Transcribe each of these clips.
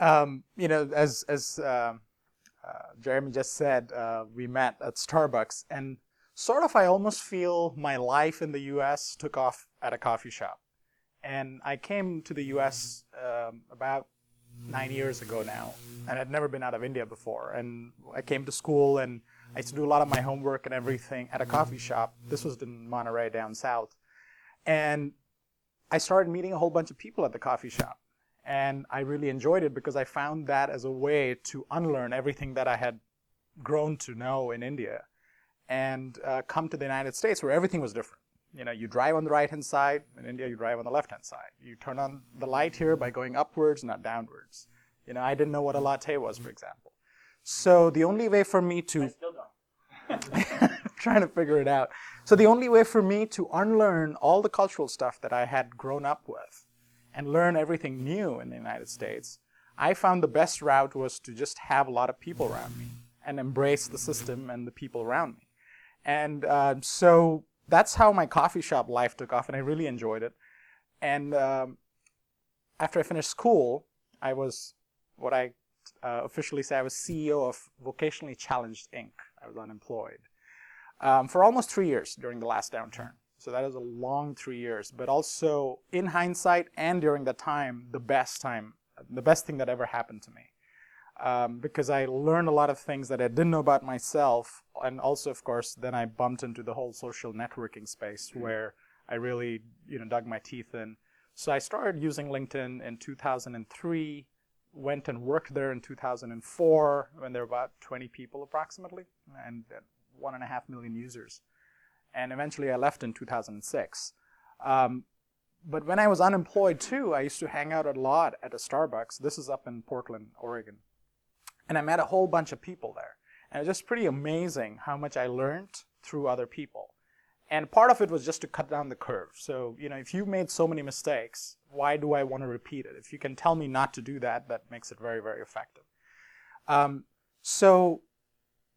um, you know, as as uh, uh, Jeremy just said, uh, we met at Starbucks, and sort of, I almost feel my life in the U.S. took off at a coffee shop, and I came to the U.S. Um, about nine years ago now, and I'd never been out of India before, and I came to school and I used to do a lot of my homework and everything at a coffee shop. This was in Monterey down south. And I started meeting a whole bunch of people at the coffee shop. And I really enjoyed it because I found that as a way to unlearn everything that I had grown to know in India and uh, come to the United States where everything was different. You know, you drive on the right hand side, in India you drive on the left hand side. You turn on the light here by going upwards, not downwards. You know, I didn't know what a latte was, for example. So the only way for me to I still don't. trying to figure it out. So the only way for me to unlearn all the cultural stuff that I had grown up with and learn everything new in the United States, I found the best route was to just have a lot of people around me and embrace the system and the people around me. And uh, so that's how my coffee shop life took off, and I really enjoyed it. And um, after I finished school, I was what I uh, officially say I was CEO of Vocationally Challenged Inc. I was unemployed um, for almost three years during the last downturn. So that is a long three years, but also in hindsight and during that time, the best time, the best thing that ever happened to me. Um, because I learned a lot of things that I didn't know about myself, and also, of course, then I bumped into the whole social networking space where I really, you know, dug my teeth in. So I started using LinkedIn in 2003, went and worked there in 2004 when there were about 20 people approximately, and uh, one and a half million users. And eventually I left in 2006. Um, but when I was unemployed too, I used to hang out a lot at a Starbucks. This is up in Portland, Oregon. And I met a whole bunch of people there. And it was just pretty amazing how much I learned through other people. And part of it was just to cut down the curve. So, you know, if you made so many mistakes, why do I want to repeat it? If you can tell me not to do that, that makes it very, very effective. Um, so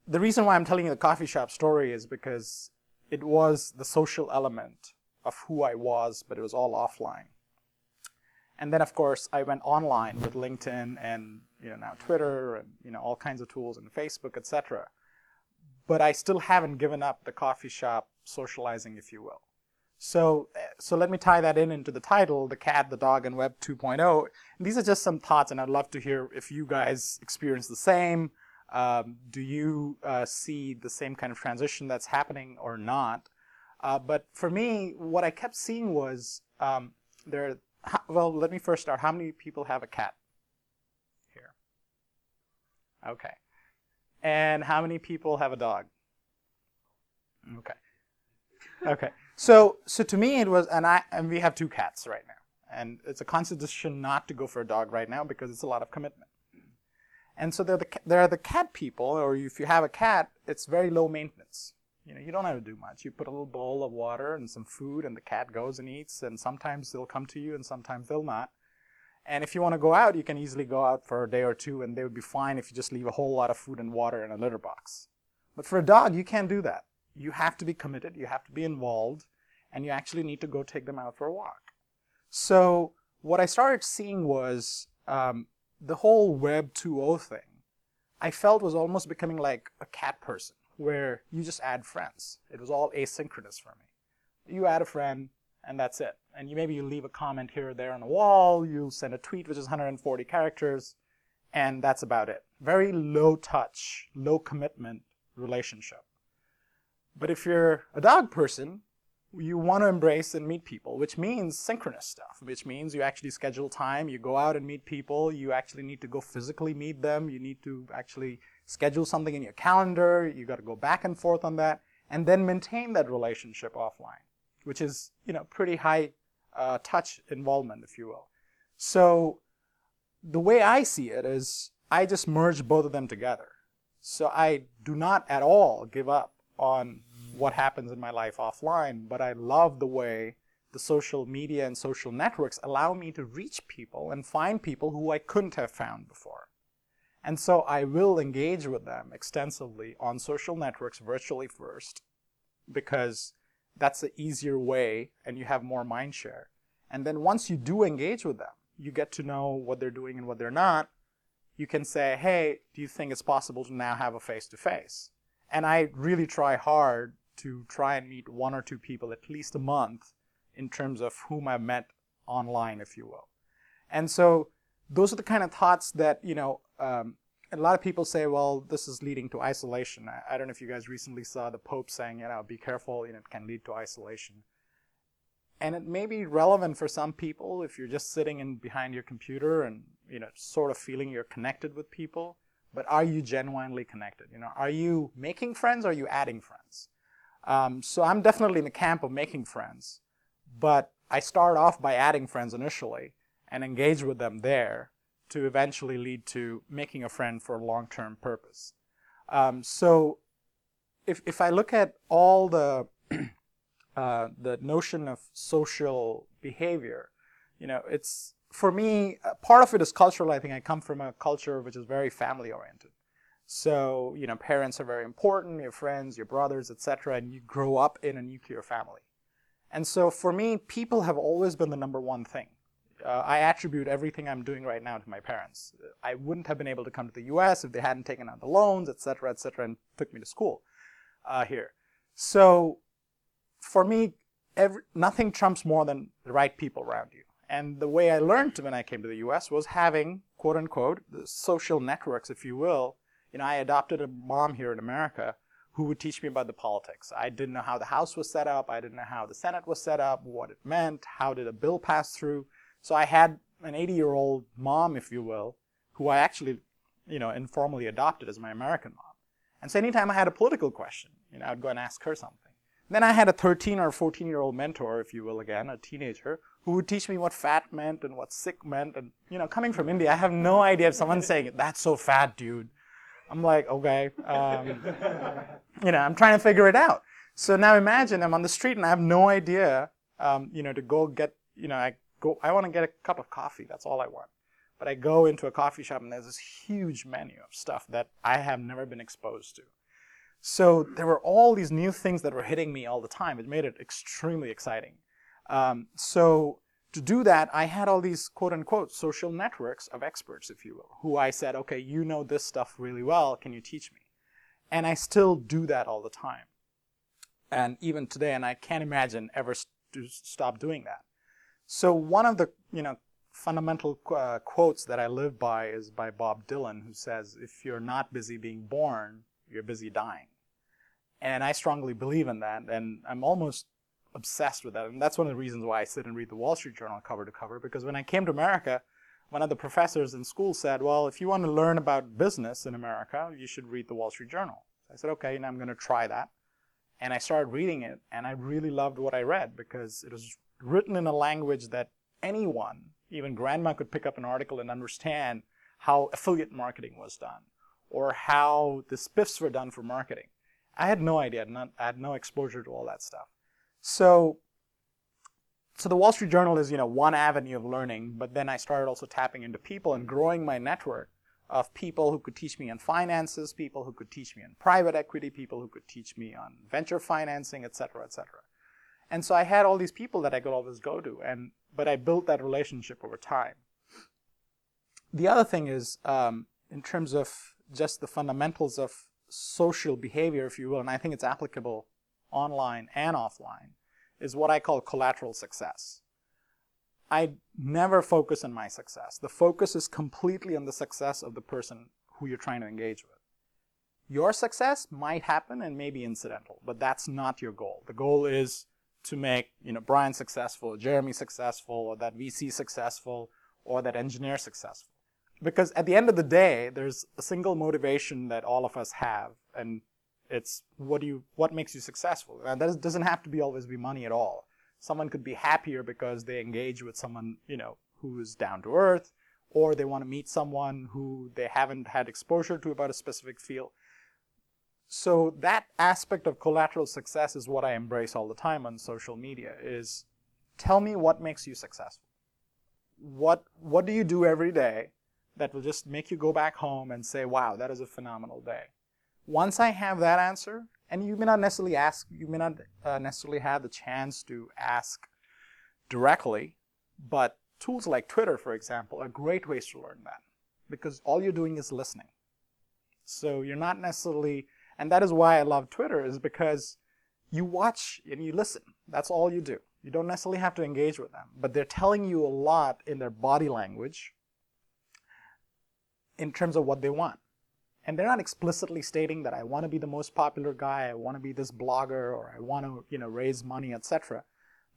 the reason why I'm telling you the coffee shop story is because it was the social element of who I was, but it was all offline. And then, of course, I went online with LinkedIn and you know now Twitter and you know all kinds of tools and Facebook, etc. But I still haven't given up the coffee shop socializing, if you will. So, eh, so let me tie that in into the title, The Cat, the Dog, and Web 2.0. And these are just some thoughts, and I'd love to hear if you guys experience the same, um, do you uh, see the same kind of transition that's happening or not? Uh, but for me, what I kept seeing was um, there. Well, let me first start. How many people have a cat here? Okay. And how many people have a dog? Okay. Okay. So, so to me, it was, and I, and we have two cats right now, and it's a constant decision not to go for a dog right now because it's a lot of commitment. And so there are, the, there are the cat people, or if you have a cat, it's very low maintenance. You know, you don't have to do much. You put a little bowl of water and some food, and the cat goes and eats, and sometimes they'll come to you, and sometimes they'll not. And if you want to go out, you can easily go out for a day or two, and they would be fine if you just leave a whole lot of food and water in a litter box. But for a dog, you can't do that. You have to be committed, you have to be involved, and you actually need to go take them out for a walk. So what I started seeing was um, the whole Web 2.0 thing, I felt was almost becoming like a cat person, where you just add friends. It was all asynchronous for me. You add a friend, and that's it. And you maybe you leave a comment here or there on the wall, you send a tweet which is 140 characters, and that's about it. Very low touch, low commitment relationship. But if you're a dog person, you want to embrace and meet people, which means synchronous stuff, which means you actually schedule time, you go out and meet people, you actually need to go physically meet them, you need to actually schedule something in your calendar, you got to go back and forth on that, and then maintain that relationship offline, which is, you know, pretty high uh, touch involvement, if you will. So the way I see it is I just merge both of them together. So I do not at all give up on what happens in my life offline, but I love the way the social media and social networks allow me to reach people and find people who I couldn't have found before. And so I will engage with them extensively on social networks virtually first because that's the easier way and you have more mind share. And then once you do engage with them, you get to know what they're doing and what they're not. you can say, hey, do you think it's possible to now have a face to face? And I really try hard to try and meet one or two people at least a month in terms of whom I've met online, if you will. And so those are the kind of thoughts that, you know, um, a lot of people say, well, this is leading to isolation. I, I, don't know if you guys recently saw the Pope saying, you know, be careful, you know, it can lead to isolation. And it may be relevant for some people if you're just sitting in behind your computer and, you know, sort of feeling you're connected with people. But are you genuinely connected? You know, are you making friends or are you adding friends? Um, so I'm definitely in the camp of making friends, but I start off by adding friends initially and engage with them there to eventually lead to making a friend for a long-term purpose. Um, so if, if I look at all the, uh, the notion of social behavior, you know, it's, for me, part of it is cultural. I think I come from a culture which is very family oriented. So, you know, parents are very important, your friends, your brothers, etc., and you grow up in a nuclear family. And so for me, people have always been the number one thing uh, I attribute everything I'm doing right now to my parents. I wouldn't have been able to come to the U.S. if they hadn't taken out the loans, et cetera, et cetera, and took me to school uh, here. So for me, every, nothing trumps more than the right people around you. And the way I learned when I came to the U.S. was having, quote unquote, the social networks, if you will. You know, I adopted a mom here in America who would teach me about the politics. I didn't know how the House was set up. I didn't know how the Senate was set up, what it meant, how did a bill pass through. So I had an 80 year old mom, if you will, who I actually, you know, informally adopted as my American mom. And so anytime I had a political question, you know, I'd go and ask her something. then I had a 13 or 14 year old mentor, if you will, again, a teenager, who would teach me what fat meant and what sick meant. And, you know, coming from India, I have no idea if someone's saying, that's so fat, dude. I'm like, okay. Um, you know, I'm trying to figure it out. So now imagine I'm on the street and I have no idea, um, you know, to go get, you know, I go, I want to get a cup of coffee. That's all I want. But I go into a coffee shop and there's this huge menu of stuff that I have never been exposed to. So there were all these new things that were hitting me all the time. It made it extremely exciting. Um, so to do that, I had all these quote unquote social networks of experts, if you will, who I said, okay, you know this stuff really well. Can you teach me? And I still do that all the time. And even today, and I can't imagine ever st- stop doing that. So one of the you know fundamental uh, quotes that I live by is by Bob Dylan, who says, "If you're not busy being born, you're busy dying." And I strongly believe in that, and I'm almost obsessed with that. And that's one of the reasons why I sit and read the Wall Street Journal cover to cover, because when I came to America, one of the professors in school said, "Well, if you want to learn about business in America, you should read the Wall Street Journal." I said, "Okay, and I'm going to try that." And I started reading it, and I really loved what I read because it was written in a language that anyone, even grandma, could pick up an article and understand how affiliate marketing was done or how the spiffs were done for marketing. I had no idea. I had no exposure to all that stuff. So, so the Wall Street Journal is, you know, one avenue of learning, but then I started also tapping into people and growing my network of people who could teach me on finances, people who could teach me on private equity, people who could teach me on venture financing, et cetera, et cetera. And so I had all these people that I could always go to, and but I built that relationship over time. The other thing is, um, in terms of just the fundamentals of social behavior, if you will, and I think it's applicable online and offline, is what I call collateral success. I never focus on my success. The focus is completely on the success of the person who you're trying to engage with. Your success might happen and may be incidental, but that's not your goal. The goal is to make you know Brian successful, Jeremy successful, or that VC successful, or that engineer successful. Because at the end of the day, there's a single motivation that all of us have, and it's what do you what makes you successful. And that doesn't have to be always be money at all. Someone could be happier because they engage with someone you know who is down to earth, or they want to meet someone who they haven't had exposure to about a specific field. So that aspect of collateral success is what I embrace all the time on social media is tell me what makes you successful. What what do you do every day that will just make you go back home and say, "Wow, that is a phenomenal day." Once I have that answer, and you may not necessarily ask, you may not uh, necessarily have the chance to ask directly, but tools like Twitter, for example, are great ways to learn that. because all you're doing is listening. So you're not necessarily, and that is why I love Twitter, is because you watch and you listen. That's all you do. You don't necessarily have to engage with them, but they're telling you a lot in their body language in terms of what they want. And they're not explicitly stating that I want to be the most popular guy, I want to be this blogger, or I want to, you know, raise money, etc.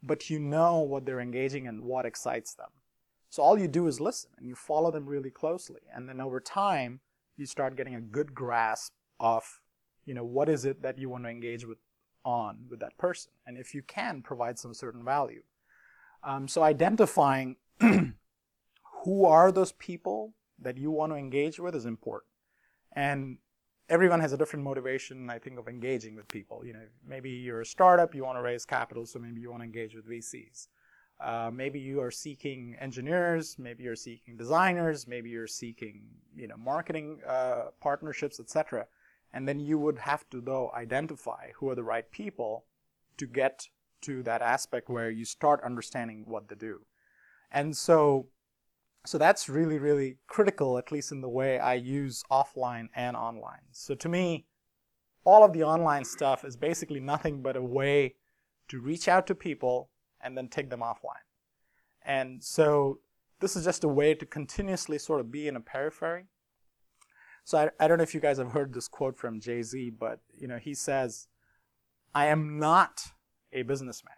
But you know what they're engaging in, and what excites them. So all you do is listen and you follow them really closely. And then over time, you start getting a good grasp of, you know, what is it that you want to engage with on with that person. And if you can provide some certain value. Um, so identifying who are those people that you want to engage with is important. And everyone has a different motivation, I think, of engaging with people. You know, maybe you're a startup, you want to raise capital, so maybe you want to engage with VCs. Uh, maybe you are seeking engineers, maybe you're seeking designers, maybe you're seeking you know marketing uh, partnerships, etc. And then you would have to though identify who are the right people to get to that aspect where you start understanding what they do. And so so that's really really critical at least in the way I use offline and online. So to me all of the online stuff is basically nothing but a way to reach out to people and then take them offline. And so this is just a way to continuously sort of be in a periphery. So I, I don't know if you guys have heard this quote from Jay-Z, but you know, he says, I am not a businessman.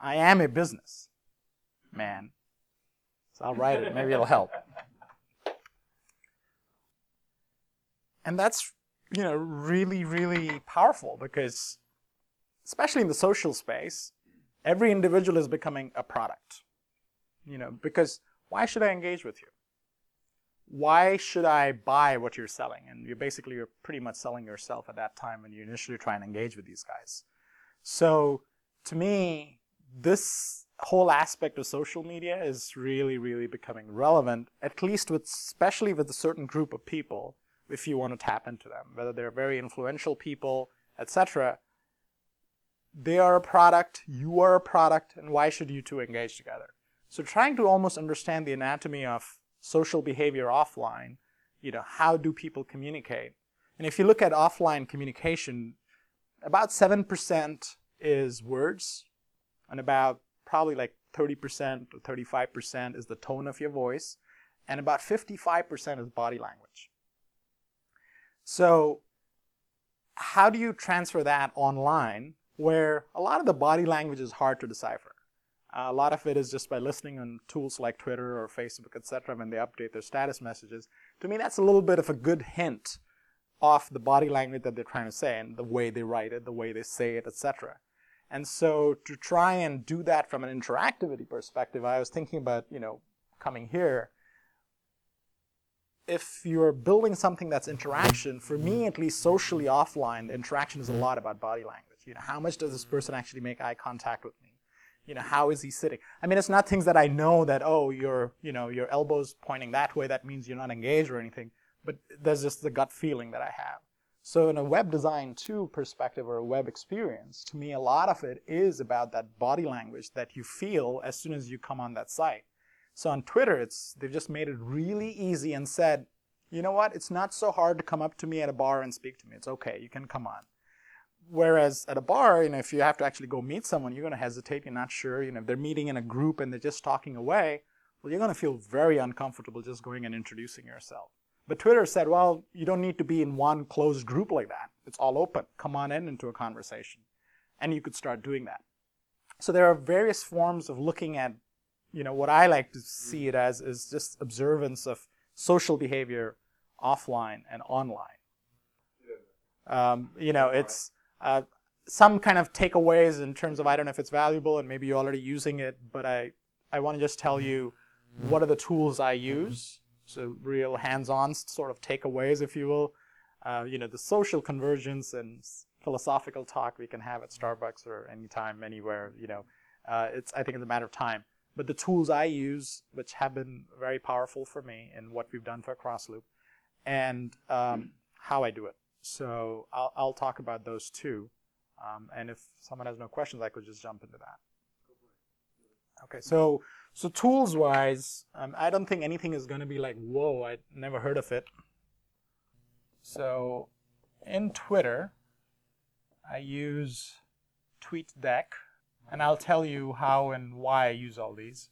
I am a business man. So I'll write it. Maybe it'll help. And that's, you know, really, really powerful because especially in the social space, every individual is becoming a product. You know, because why should I engage with you? Why should I buy what you're selling? And you're basically you're pretty much selling yourself at that time when you initially try and engage with these guys. So to me, this whole aspect of social media is really, really becoming relevant, at least with especially with a certain group of people, if you want to tap into them, whether they're very influential people, etc they are a product, you are a product, and why should you two engage together? So trying to almost understand the anatomy of social behavior offline, you know, how do people communicate? And if you look at offline communication, about 7% is words, and about probably like 30% or 35% is the tone of your voice, and about 55% is body language. So how do you transfer that online where a lot of the body language is hard to decipher. Uh, a lot of it is just by listening on tools like Twitter or Facebook, etc., when they update their status messages. To me, that's a little bit of a good hint of the body language that they're trying to say and the way they write it, the way they say it, etc. And so to try and do that from an interactivity perspective, I was thinking about, you know, coming here. If you're building something that's interaction, for me at least socially offline, interaction is a lot about body language. You know, how much does this person actually make eye contact with me? You know, how is he sitting? I mean, it's not things that I know that, oh, your, you know, your elbow's pointing that way, that means you're not engaged or anything, but there's just the gut feeling that I have. So in a web design 2 perspective or a web experience, to me, a lot of it is about that body language that you feel as soon as you come on that site. So on Twitter, it's, they've just made it really easy and said, you know what, it's not so hard to come up to me at a bar and speak to me. It's okay, you can come on. Whereas at a bar, you know, if you have to actually go meet someone, you're going to hesitate. You're not sure. You know, if they're meeting in a group and they're just talking away, well, you're going to feel very uncomfortable just going and introducing yourself. But Twitter said, well, you don't need to be in one closed group like that. It's all open. Come on in into a conversation. And you could start doing that. So there are various forms of looking at, you know, what I like to see it as is just observance of social behavior offline and online. Um, you know, it's uh, some kind of takeaways in terms of I don't know if it's valuable and maybe you're already using it, but I, I want to just tell you what are the tools I use. So real hands-on sort of takeaways, if you will. Uh, you know, the social convergence and philosophical talk we can have at Starbucks or anytime, anywhere. You know, uh, it's I think it's a matter of time. But the tools I use, which have been very powerful for me in what we've done for Crossloop, and um, how I do it. So I'll, I'll talk about those two. Um, and if someone has no questions, I could just jump into that. Okay, so So tools wise, um, I don't think anything is going to be like, whoa, I never heard of it. So in Twitter, I use TweetDeck, and I'll tell you how and why I use all these.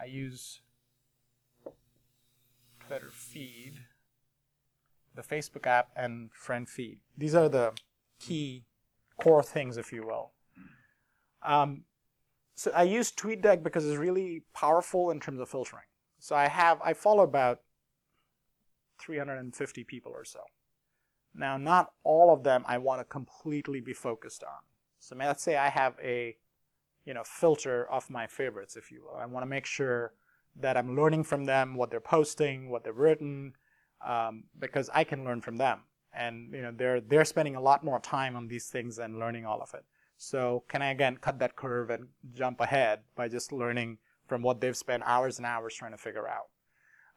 I use Twitter feed, the Facebook app, and friend feed. These are the key core things, if you will. Um, so I use TweetDeck because it's really powerful in terms of filtering. So I have I follow about 350 people or so. Now, not all of them I want to completely be focused on. So let's say I have a you know filter of my favorites, if you will. I want to make sure that I'm learning from them, what they're posting, what they've written, um, because I can learn from them. And you know they're they're spending a lot more time on these things and learning all of it. So can I again cut that curve and jump ahead by just learning from what they've spent hours and hours trying to figure out?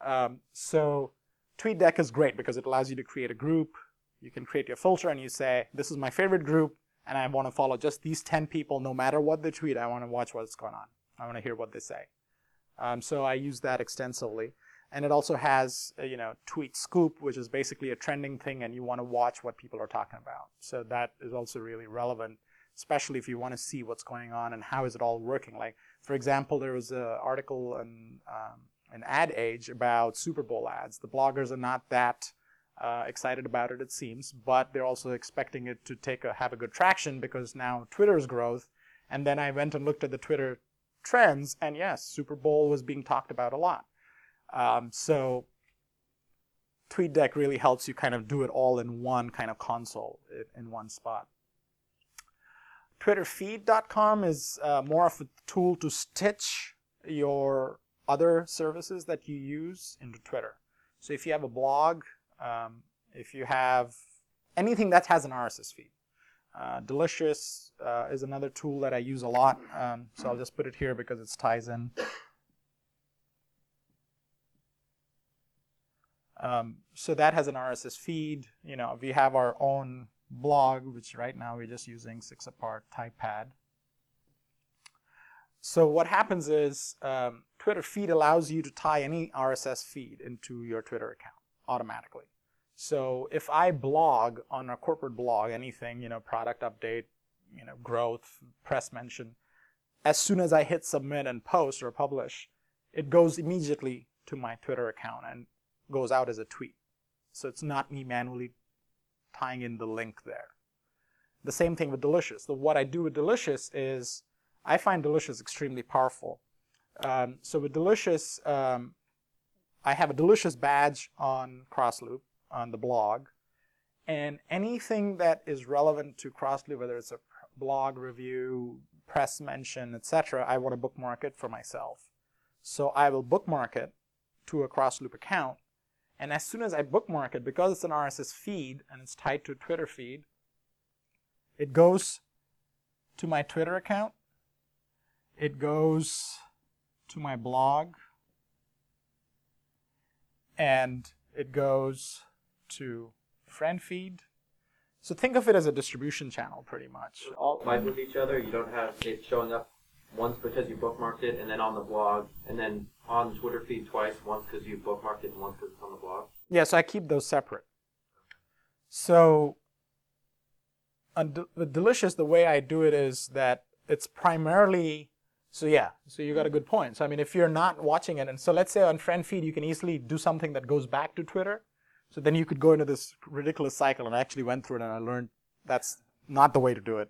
Um, so TweetDeck is great because it allows you to create a group. You can create your filter and you say, this is my favorite group and I want to follow just these 10 people no matter what they tweet. I want to watch what's going on. I want to hear what they say. Um, so I use that extensively. And it also has, uh, you know, Twitscoop, which is basically a trending thing and you want to watch what people are talking about. So that is also really relevant especially if you want to see what's going on and how is it all working. Like, for example, there was an article in um, an ad age about Super Bowl ads. The bloggers are not that uh, excited about it, it seems, but they're also expecting it to take a, have a good traction because now Twitter's growth. And then I went and looked at the Twitter trends, and yes, Super Bowl was being talked about a lot. Um, so TweetDeck really helps you kind of do it all in one kind of console in one spot. TwitterFeed.com is uh, more of a tool to stitch your other services that you use into Twitter. So if you have a blog, um, if you have anything that has an RSS feed, uh, Delicious uh, is another tool that I use a lot. Um, so I'll just put it here because it ties in. Um, so that has an RSS feed. You know, we have our own blog, which right now we're just using six apart typepad. So what happens is um, Twitter feed allows you to tie any RSS feed into your Twitter account automatically. So if I blog on a corporate blog, anything, you know, product update, you know, growth, press mention, as soon as I hit submit and post or publish, it goes immediately to my Twitter account and goes out as a tweet. So it's not me manually tying in the link there. The same thing with Delicious. So what I do with Delicious is I find Delicious extremely powerful. Um, so with Delicious, um, I have a Delicious badge on Crossloop on the blog, and anything that is relevant to Crossloop, whether it's a blog review, press mention, etc., I want to bookmark it for myself. So I will bookmark it to a Crossloop account, and as soon as I bookmark it, because it's an RSS feed and it's tied to a Twitter feed, it goes to my Twitter account. It goes to my blog. And it goes to friend feed. So think of it as a distribution channel pretty much. All tied with each other. You don't have it showing up once because you bookmarked it, and then on the blog, and then on Twitter feed twice, once because you bookmarked it, and once because it's on the blog. Yeah, so I keep those separate. So with Delicious, the way I do it is that it's primarily so yeah, so you got a good point. So I mean, if you're not watching it, and so let's say on friend feed, you can easily do something that goes back to Twitter. So then you could go into this ridiculous cycle, and I actually went through it, and I learned that's not the way to do it.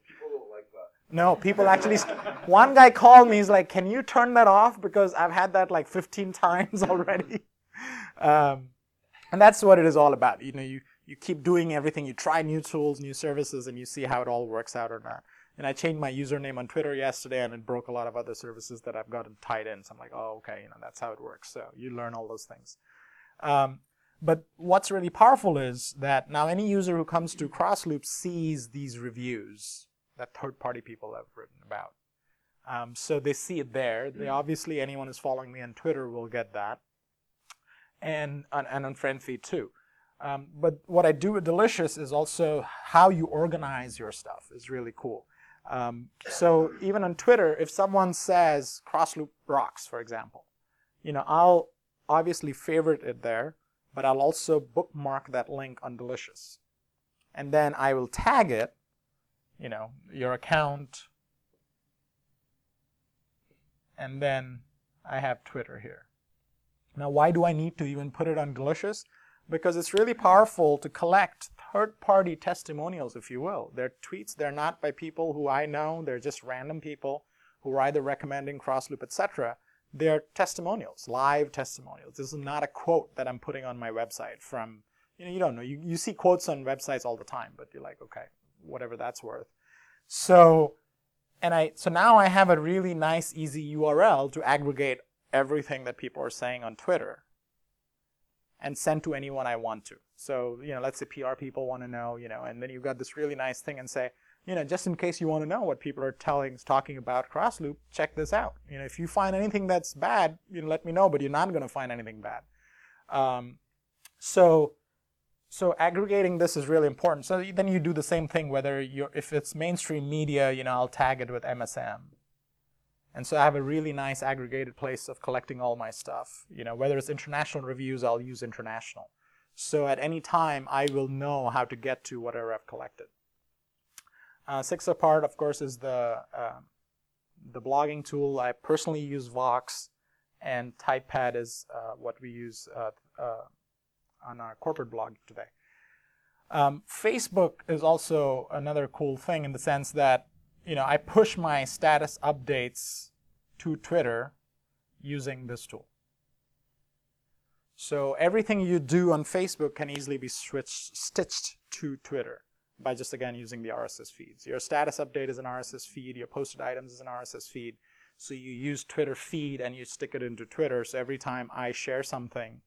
No, people actually. One guy called me. He's like, "Can you turn that off? Because I've had that like 15 times already." Um, and that's what it is all about. You know, you you keep doing everything. You try new tools, new services, and you see how it all works out or not. And I changed my username on Twitter yesterday, and it broke a lot of other services that I've gotten tied in. So I'm like, "Oh, okay, you know, that's how it works." So you learn all those things. Um, but what's really powerful is that now any user who comes to Crossloop sees these reviews that third-party people have written about. Um, so they see it there. They obviously anyone who's following me on Twitter will get that, and and, and on FriendFeed too. Um, but what I do with Delicious is also how you organize your stuff is really cool. Um, so even on Twitter, if someone says Crossloop rocks, for example, you know, I'll obviously favorite it there, but I'll also bookmark that link on Delicious. And then I will tag it, you know, your account, and then I have Twitter here. Now, why do I need to even put it on Delicious? Because it's really powerful to collect third-party testimonials, if you will. They're tweets, they're not by people who I know, they're just random people who are either recommending Crossloop, etc. They're testimonials, live testimonials. This is not a quote that I'm putting on my website from, you know, you don't know. You, you see quotes on websites all the time, but you're like, okay, whatever that's worth. So, and I, so now I have a really nice, easy URL to aggregate everything that people are saying on Twitter and send to anyone I want to. So, you know, let's say PR people want to know, you know, and then you've got this really nice thing and say, you know, just in case you want to know what people are telling, talking about Crossloop, check this out. You know, if you find anything that's bad, you know, let me know, but you're not going to find anything bad. Um, so, so aggregating this is really important. So then you do the same thing, whether you're, if it's mainstream media, you know, I'll tag it with MSM. And so I have a really nice aggregated place of collecting all my stuff. You know, whether it's international reviews, I'll use international. So at any time, I will know how to get to whatever I've collected. Uh, six apart, of course, is the uh, the blogging tool. I personally use Vox, and Typepad is uh, what we use uh, uh, on our corporate blog today. Um, Facebook is also another cool thing in the sense that you know, I push my status updates to Twitter using this tool. So everything you do on Facebook can easily be switched, stitched to Twitter by just again using the RSS feeds. Your status update is an RSS feed, your posted items is an RSS feed. So you use Twitter feed and you stick it into Twitter. So every time I share something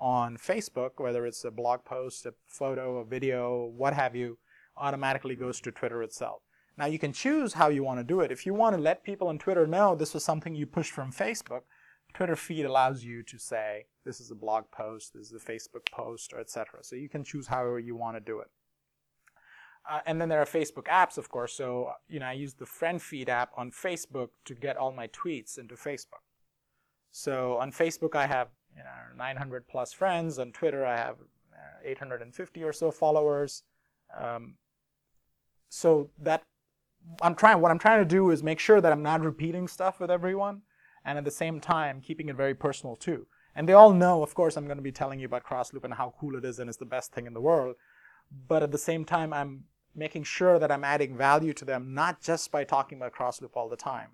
on Facebook, whether it's a blog post, a photo, a video, what have you, automatically goes to Twitter itself. Now you can choose how you want to do it. If you want to let people on Twitter know this was something you pushed from Facebook, Twitter feed allows you to say this is a blog post, this is a Facebook post, or etc. So you can choose however you want to do it. Uh, and then there are Facebook apps, of course. So you know I use the friend feed app on Facebook to get all my tweets into Facebook. So on Facebook I have 900 plus friends. On Twitter I have uh, 850 or so followers. Um, so that I'm trying, what I'm trying to do is make sure that I'm not repeating stuff with everyone and at the same time keeping it very personal too. And they all know, of course, I'm going to be telling you about Crossloop and how cool it is and it's the best thing in the world. But at the same time, I'm making sure that I'm adding value to them, not just by talking about Crossloop all the time.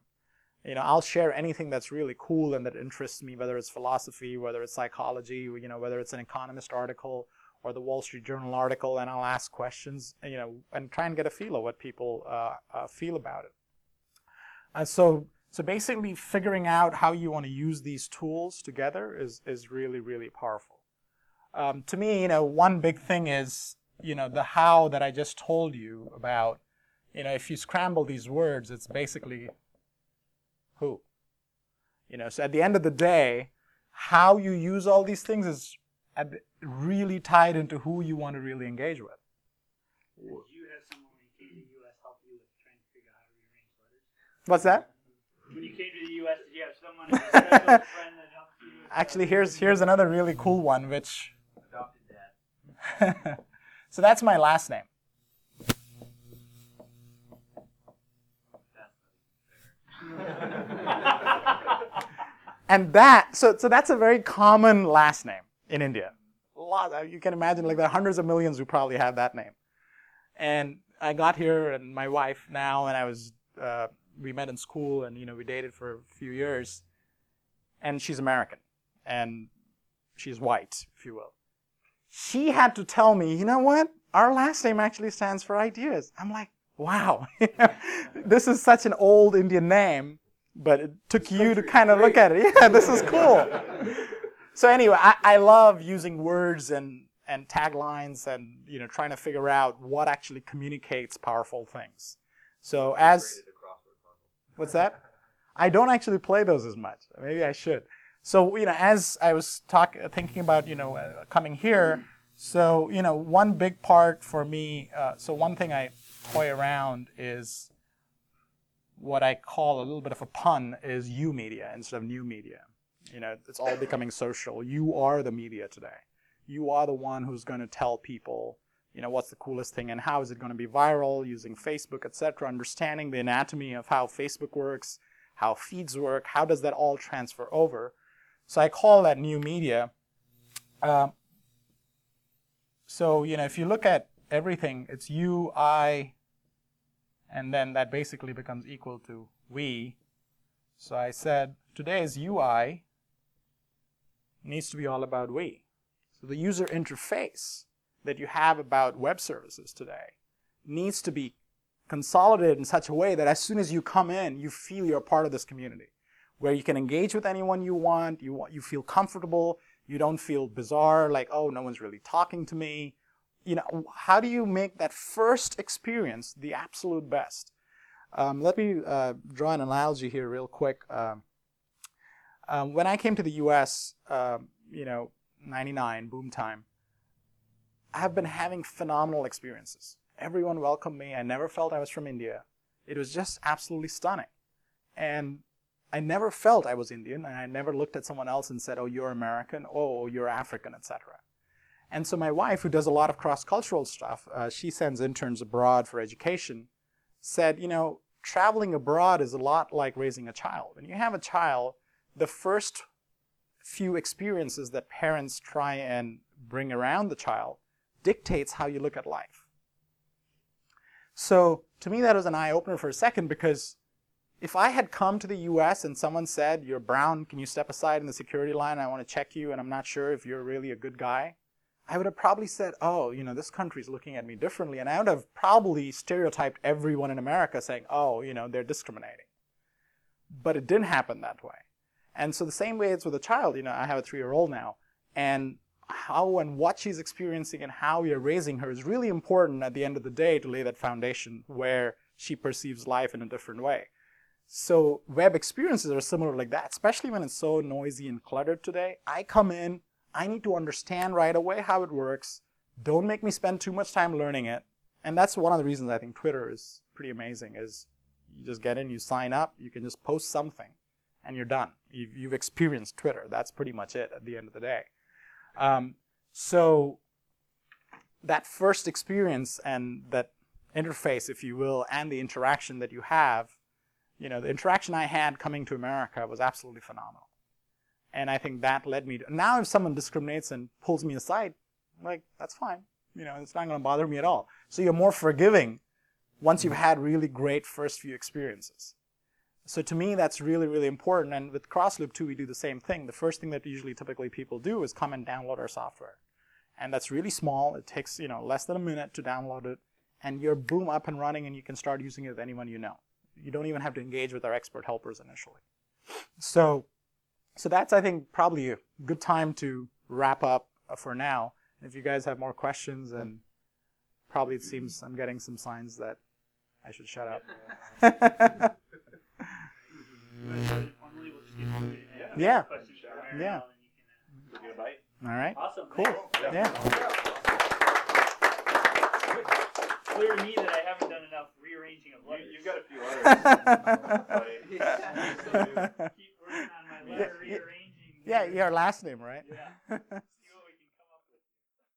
You know, I'll share anything that's really cool and that interests me, whether it's philosophy, whether it's psychology, you know, whether it's an economist article, or the Wall Street Journal article, and I'll ask questions, you know, and try and get a feel of what people uh, uh, feel about it. And so, so basically, figuring out how you want to use these tools together is is really really powerful. Um, to me, you know, one big thing is you know the how that I just told you about. You know, if you scramble these words, it's basically who. You know, so at the end of the day, how you use all these things is really tied into who you want to really engage with. Did you have someone when you came to the U.S. help you with trying to figure out how to rearrange letters? What's that? When you came to the U.S., did you have someone, special friend that helped you? Actually, here's here's another really cool one, which. Adopted dad. so that's my last name. And that so so that's a very common last name in India. Lot you can imagine like there are hundreds of millions who probably have that name. And I got here and my wife now and I was uh, we met in school and you know we dated for a few years. And she's American and she's white, if you will. She had to tell me, you know what? Our last name actually stands for ideas. I'm like, wow, this is such an old Indian name, but it took you to kind of look at it. Yeah, this is cool. so anyway, I, I love using words and, and taglines and you know trying to figure out what actually communicates powerful things. So as Created a crossword puzzle. What's that? I don't actually play those as much. Maybe I should. So you know, as I was talk, thinking about you know uh, coming here, so you know, one big part for me. Uh, so one thing I toy around is what I call a little bit of a pun is you media instead of new media. You know, it's all becoming social. You are the media today. You are the one who's going to tell people, you know, what's the coolest thing and how is it going to be viral using Facebook, etc. Understanding the anatomy of how Facebook works, how feeds work, how does that all transfer over. So I call that new media. Uh, so you know, if you look at everything, it's you, I, and then that basically becomes equal to we. So I said today's UI needs to be all about we. So the user interface that you have about web services today needs to be consolidated in such a way that as soon as you come in, you feel you're part of this community, where you can engage with anyone you want, you want, you feel comfortable, you don't feel bizarre, like oh no one's really talking to me. You know, how do you make that first experience the absolute best? Um, let me uh, draw an analogy here real quick. Um, um, when I came to the U.S., um, you know, 99 boom time, I have been having phenomenal experiences. Everyone welcomed me. I never felt I was from India. It was just absolutely stunning. And I never felt I was Indian, and I never looked at someone else and said, "Oh, you're American," "Oh, you're African," etc. And so my wife, who does a lot of cross-cultural stuff, uh, she sends interns abroad for education, said, you know, traveling abroad is a lot like raising a child. When you have a child, the first few experiences that parents try and bring around the child dictates how you look at life. So to me, that was an eye opener for a second because if I had come to the US and someone said, You're brown, can you step aside in the security line? I want to check you, and I'm not sure if you're really a good guy. I would have probably said, Oh, you know, this country's looking at me differently. And I would have probably stereotyped everyone in America saying, Oh, you know, they're discriminating. But it didn't happen that way. And so the same way it's with a child, you know, I have a three year old now, and how and what she's experiencing and how you're raising her is really important at the end of the day to lay that foundation where she perceives life in a different way. So web experiences are similar like that, especially when it's so noisy and cluttered today. I come in, I need to understand right away how it works. Don't make me spend too much time learning it. And that's one of the reasons I think Twitter is pretty amazing is you just get in, you sign up, you can just post something and you're done. You've, you've experienced Twitter. That's pretty much it at the end of the day. Um, so that first experience and that interface, if you will, and the interaction that you have, you know, the interaction I had coming to America was absolutely phenomenal. And I think that led me to, now if someone discriminates and pulls me aside, like, that's fine. You know, it's not going to bother me at all. So you're more forgiving once you've mm. had really great first few experiences. So to me, that's really, really important. And with Crossloop too, we do the same thing. The first thing that usually typically people do is come and download our software. And that's really small. It takes, you know, less than a minute to download it. And you're boom up and running and you can start using it with anyone you know. You don't even have to engage with our expert helpers initially. So, so that's, I think, probably a good time to wrap up uh, for now. If you guys have more questions, and probably it seems I'm getting some signs that I should shut up. Formally, we'll just get to it. Yeah. questions for Aaron, Yeah. and then you can, Get a bite? All right. Awesome. Cool. thanks. Yeah. Clear to me that I haven't done enough rearranging of You, letters. you've got a few others. Yeah, yeah, your last name, right? Yeah.